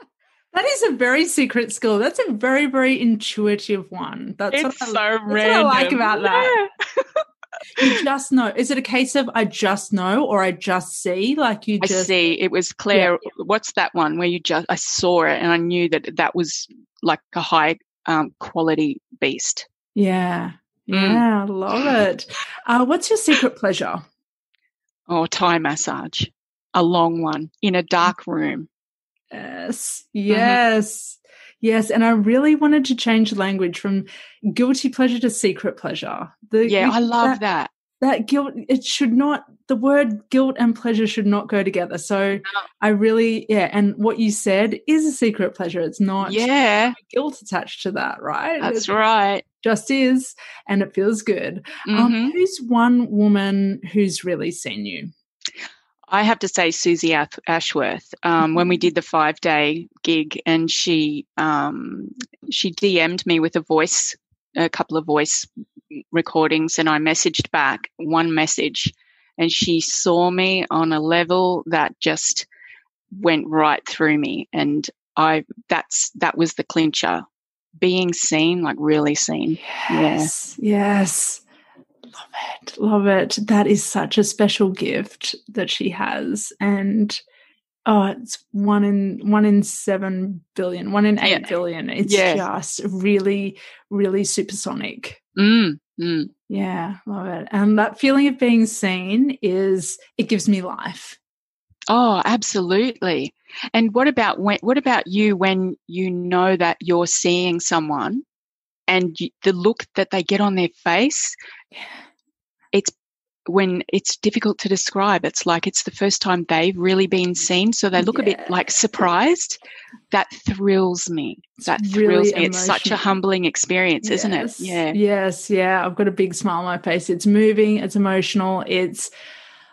That is a very secret skill. That's a very, very intuitive one. That's it's what I, so that's What I like about that. Yeah. You just know. Is it a case of I just know or I just see? Like you just I see. It was Claire. Yeah. What's that one where you just I saw it and I knew that that was like a high um, quality beast. Yeah. Mm. Yeah, mm. love it. Uh, what's your secret pleasure? Oh, Thai massage. A long one in a dark room. Yes. Mm-hmm. Yes. Yes, and I really wanted to change language from guilty pleasure to secret pleasure. The, yeah, I love that, that. That guilt, it should not, the word guilt and pleasure should not go together. So no. I really, yeah, and what you said is a secret pleasure. It's not yeah guilt attached to that, right? That's right. Just is, and it feels good. Um, mm-hmm. Um, who's one woman who's really seen you? I have to say Susie Ashworth um, when we did the five day gig, and she um, she DM'd me with a voice, a couple of voice recordings, and I messaged back one message, and she saw me on a level that just went right through me, and I that's that was the clincher, being seen, like really seen. Yes, yeah. yes. Love it. Love it. That is such a special gift that she has. And oh, it's one in one in seven billion, one in eight yeah. billion. It's yeah. just really, really supersonic. Mm, mm. Yeah, love it. And that feeling of being seen is it gives me life. Oh, absolutely. And what about when, what about you when you know that you're seeing someone and you, the look that they get on their face, it's when it's difficult to describe. It's like it's the first time they've really been seen. So they look yeah. a bit like surprised. That thrills me. That it's thrills really me. It's such a humbling experience, yes. isn't it? Yeah. Yes. Yeah. I've got a big smile on my face. It's moving. It's emotional. It's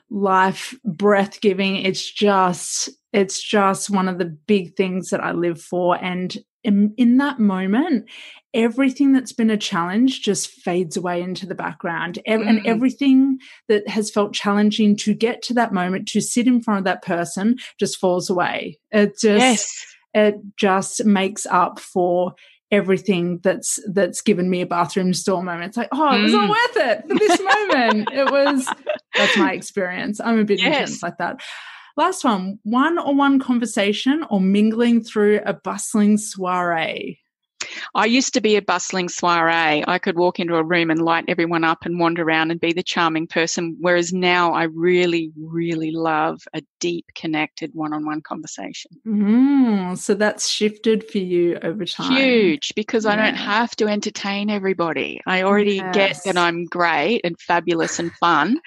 life breath giving. It's just, it's just one of the big things that I live for. And in, in that moment, everything that's been a challenge just fades away into the background. Mm. And everything that has felt challenging to get to that moment, to sit in front of that person, just falls away. It just, yes. it just makes up for everything that's that's given me a bathroom stall moment. It's like, oh, it was all mm. worth it for this moment. it was that's my experience. I'm a bit yes. intense like that. Last one, one on one conversation or mingling through a bustling soiree. I used to be a bustling soiree. I could walk into a room and light everyone up and wander around and be the charming person. Whereas now I really, really love a deep, connected one on one conversation. Mm, so that's shifted for you over time. Huge, because yeah. I don't have to entertain everybody. I already yes. get that I'm great and fabulous and fun.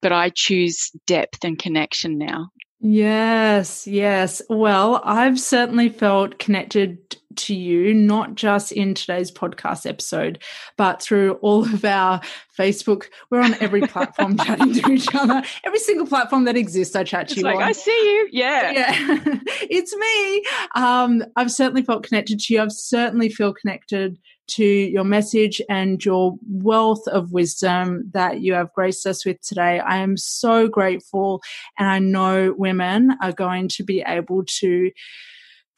but I choose depth and connection now. Yes, yes. Well, I've certainly felt connected to you, not just in today's podcast episode, but through all of our Facebook. We're on every platform chatting to each other. Every single platform that exists, I chat to it's you. Like, on. I see you. Yeah. Yeah. it's me. Um, I've certainly felt connected to you. I've certainly feel connected to your message and your wealth of wisdom that you have graced us with today. I am so grateful, and I know women are going to be able to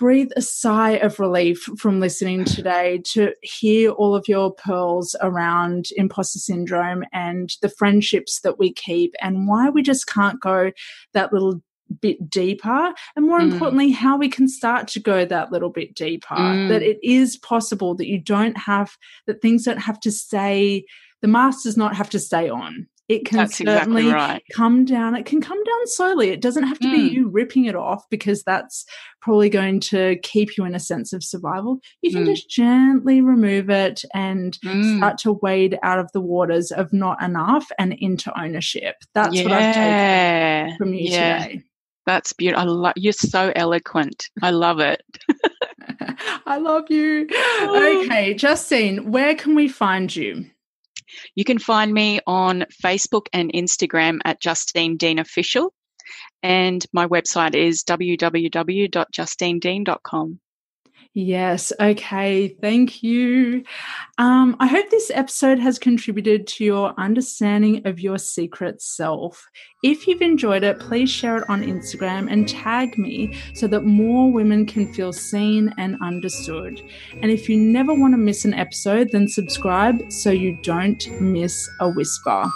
breathe a sigh of relief from listening today to hear all of your pearls around imposter syndrome and the friendships that we keep and why we just can't go that little bit deeper and more mm. importantly how we can start to go that little bit deeper mm. that it is possible that you don't have that things don't have to stay the mask does not have to stay on it can that's certainly exactly right. come down it can come down slowly it doesn't have to mm. be you ripping it off because that's probably going to keep you in a sense of survival you can mm. just gently remove it and mm. start to wade out of the waters of not enough and into ownership that's yeah. what i've taken from you yeah. today that's beautiful. I love you're so eloquent. I love it. I love you. Okay, Justine, where can we find you? You can find me on Facebook and Instagram at Justine Dean Official. And my website is www.justinedean.com. Yes. Okay. Thank you. Um, I hope this episode has contributed to your understanding of your secret self. If you've enjoyed it, please share it on Instagram and tag me so that more women can feel seen and understood. And if you never want to miss an episode, then subscribe so you don't miss a whisper.